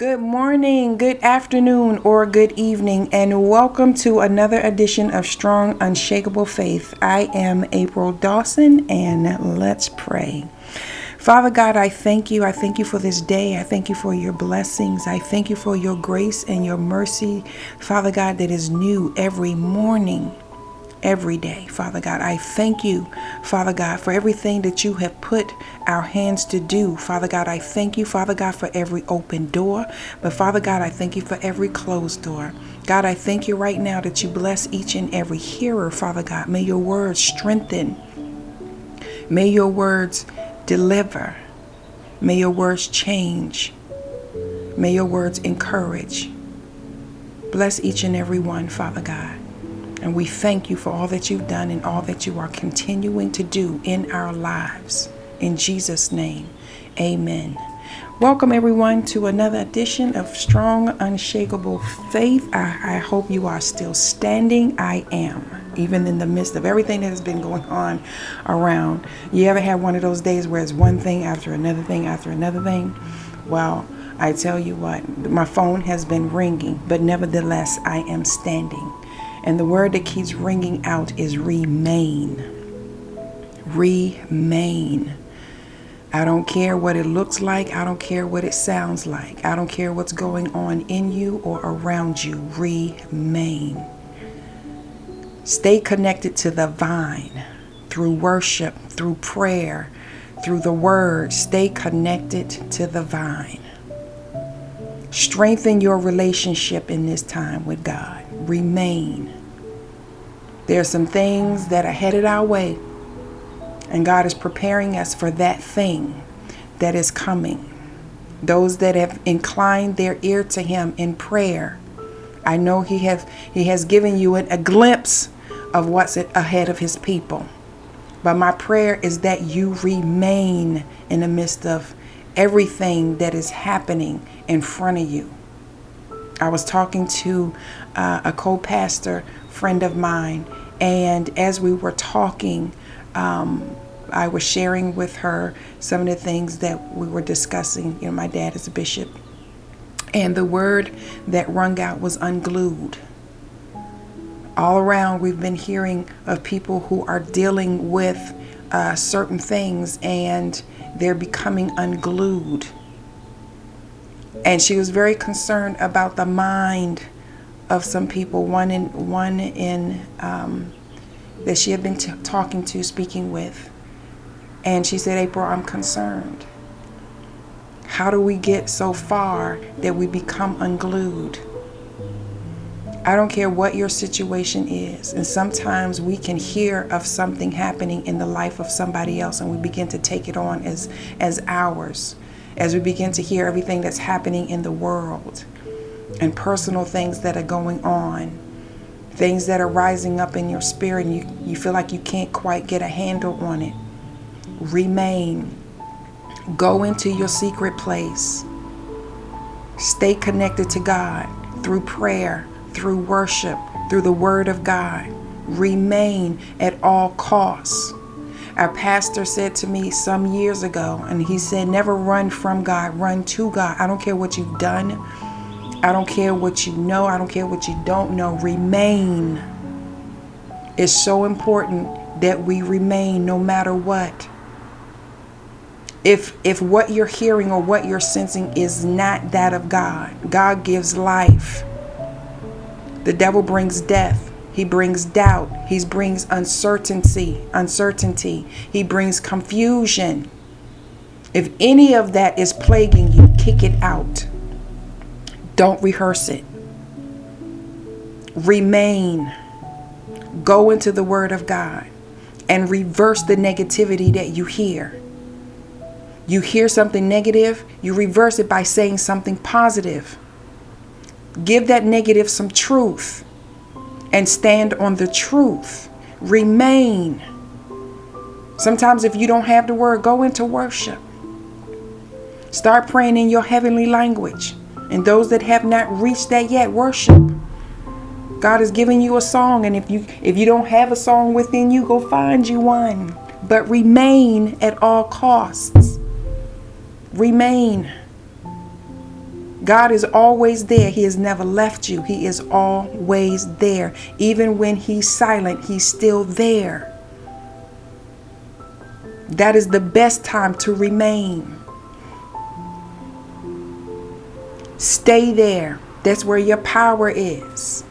Good morning, good afternoon, or good evening, and welcome to another edition of Strong Unshakable Faith. I am April Dawson, and let's pray. Father God, I thank you. I thank you for this day. I thank you for your blessings. I thank you for your grace and your mercy, Father God, that is new every morning every day, Father God. I thank you, Father God, for everything that you have put our hands to do. Father God, I thank you, Father God, for every open door. But Father God, I thank you for every closed door. God, I thank you right now that you bless each and every hearer, Father God. May your words strengthen. May your words deliver. May your words change. May your words encourage. Bless each and every one, Father God. And we thank you for all that you've done and all that you are continuing to do in our lives. In Jesus' name, amen. Welcome, everyone, to another edition of Strong Unshakable Faith. I, I, hope you are still standing. I am, even in the midst of everything that has been going on around. You ever had one of those days where it's one thing after another thing after another thing? Well, I tell you what, my phone has been ringing, but nevertheless, I am standing. And the word that keeps ringing out is remain. Remain. I don't care what it looks like. I don't care what it sounds like. I don't care what's going on in you or around you. Remain. Stay connected to the vine through worship, through prayer, through the word. Stay connected to the vine. Strengthen your relationship in this time with God. Remain. There are some things that are headed our way, and God is preparing us for that thing that is coming. Those that have inclined their ear to Him in prayer, I know He has He has given you a glimpse of what's ahead of His people. But my prayer is that you remain in the midst of everything that is happening in front of you. I was talking to uh, a co pastor friend of mine, and as we were talking, um, I was sharing with her some of the things that we were discussing. You know, my dad is a bishop, and the word that rung out was unglued. All around, we've been hearing of people who are dealing with uh, certain things and they're becoming unglued. And she was very concerned about the mind of some people. One in one in um, that she had been t- talking to, speaking with, and she said, "April, I'm concerned. How do we get so far that we become unglued?" I don't care what your situation is. And sometimes we can hear of something happening in the life of somebody else and we begin to take it on as, as ours. As we begin to hear everything that's happening in the world and personal things that are going on, things that are rising up in your spirit and you, you feel like you can't quite get a handle on it. Remain. Go into your secret place. Stay connected to God through prayer through worship, through the Word of God. Remain at all costs. Our pastor said to me some years ago, and he said, Never run from God, run to God. I don't care what you've done, I don't care what you know, I don't care what you don't know. Remain. It's so important that we remain no matter what. If if what you're hearing or what you're sensing is not that of God, God gives life. The devil brings death. He brings doubt. He brings uncertainty, uncertainty. He brings confusion. If any of that is plaguing you, kick it out. Don't rehearse it. Remain. Go into the Word of God and reverse the negativity that you hear. You hear something negative, you reverse it by saying something positive. Give that negative some truth and stand on the truth. Remain. Sometimes, if you don't have the word, go into worship. Start praying in your heavenly language. And those that have not reached that yet, worship. God is giving you a song, and if you if you don't have a song within you, go find you one. But remain at all costs. Remain. God is always there. He has never left you. He is always there. Even when He's silent, He's still there. That is the best time to remain. Stay there. That's where your power is.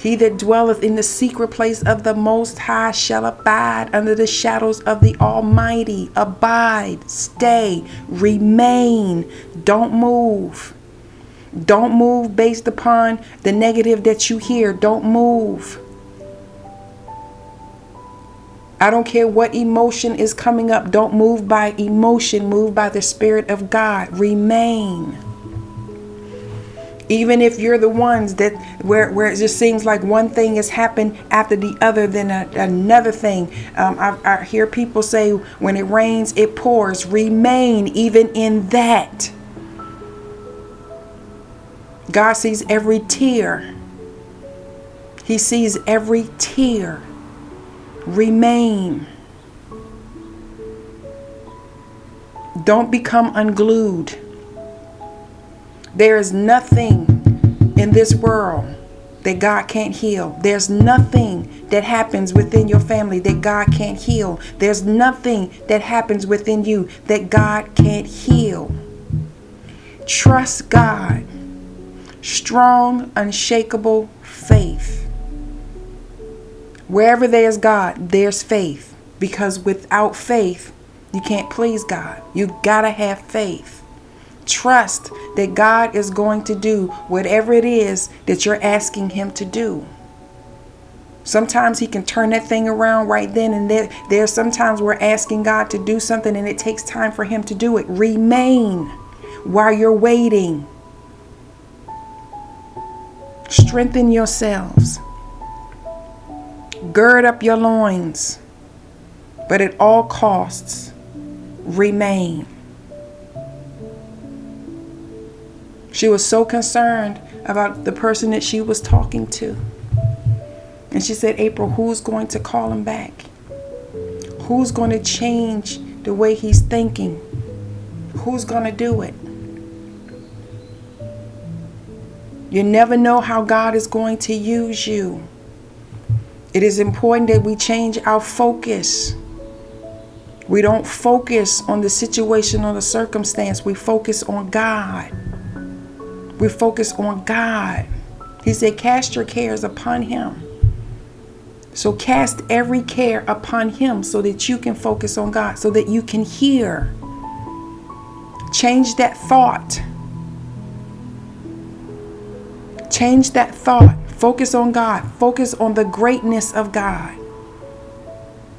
He that dwelleth in the secret place of the Most High shall abide under the shadows of the Almighty. Abide, stay, remain, don't move. Don't move based upon the negative that you hear. Don't move. I don't care what emotion is coming up. Don't move by emotion, move by the Spirit of God. Remain even if you're the ones that where, where it just seems like one thing has happened after the other then a, another thing. Um, I, I hear people say when it rains it pours. Remain even in that. God sees every tear. He sees every tear. Remain. Don't become unglued there is nothing in this world that God can't heal. There's nothing that happens within your family that God can't heal. There's nothing that happens within you that God can't heal. Trust God. Strong, unshakable faith. Wherever there's God, there's faith. Because without faith, you can't please God. You gotta have faith. Trust that God is going to do whatever it is that you're asking Him to do. Sometimes He can turn that thing around right then and there. There's sometimes we're asking God to do something and it takes time for Him to do it. Remain while you're waiting. Strengthen yourselves. Gird up your loins. But at all costs, remain. She was so concerned about the person that she was talking to. And she said, April, who's going to call him back? Who's going to change the way he's thinking? Who's going to do it? You never know how God is going to use you. It is important that we change our focus. We don't focus on the situation or the circumstance, we focus on God. We focus on God. He said, Cast your cares upon Him. So cast every care upon Him so that you can focus on God, so that you can hear. Change that thought. Change that thought. Focus on God. Focus on the greatness of God.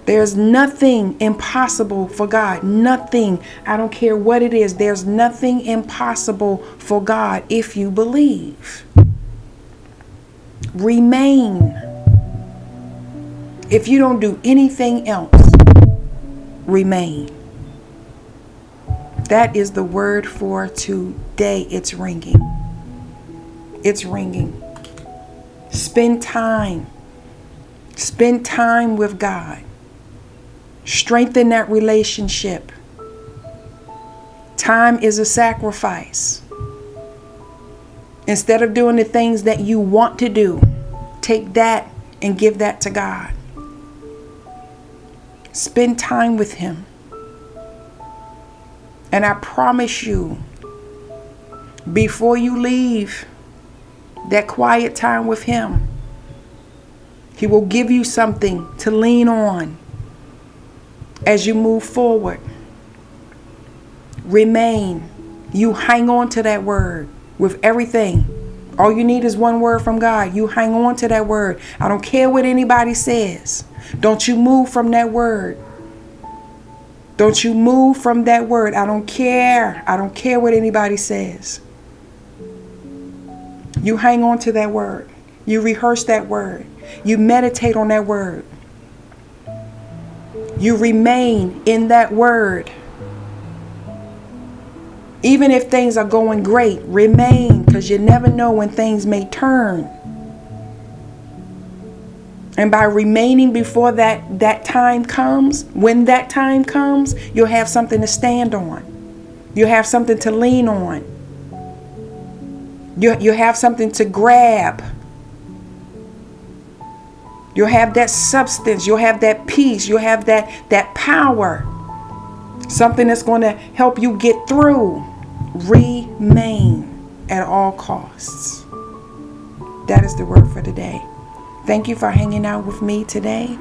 There's nothing impossible for God. Nothing. I don't care what it is. There's nothing impossible for God if you believe. Remain. If you don't do anything else, remain. That is the word for today. It's ringing. It's ringing. Spend time. Spend time with God. Strengthen that relationship. Time is a sacrifice. Instead of doing the things that you want to do, take that and give that to God. Spend time with Him. And I promise you, before you leave that quiet time with Him, He will give you something to lean on as you move forward. Remain. You hang on to that word with everything. All you need is one word from God. You hang on to that word. I don't care what anybody says. Don't you move from that word. Don't you move from that word. I don't care. I don't care what anybody says. You hang on to that word. You rehearse that word. You meditate on that word. You remain in that word. Even if things are going great, remain because you never know when things may turn. And by remaining before that, that time comes, when that time comes, you'll have something to stand on. You'll have something to lean on. You, you have something to grab. You'll have that substance. You'll have that peace. You'll have that, that power. Something that's going to help you get through. Remain at all costs. That is the word for today. Thank you for hanging out with me today.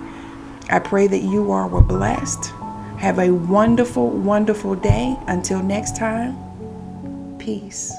I pray that you are were blessed. Have a wonderful, wonderful day. Until next time, peace.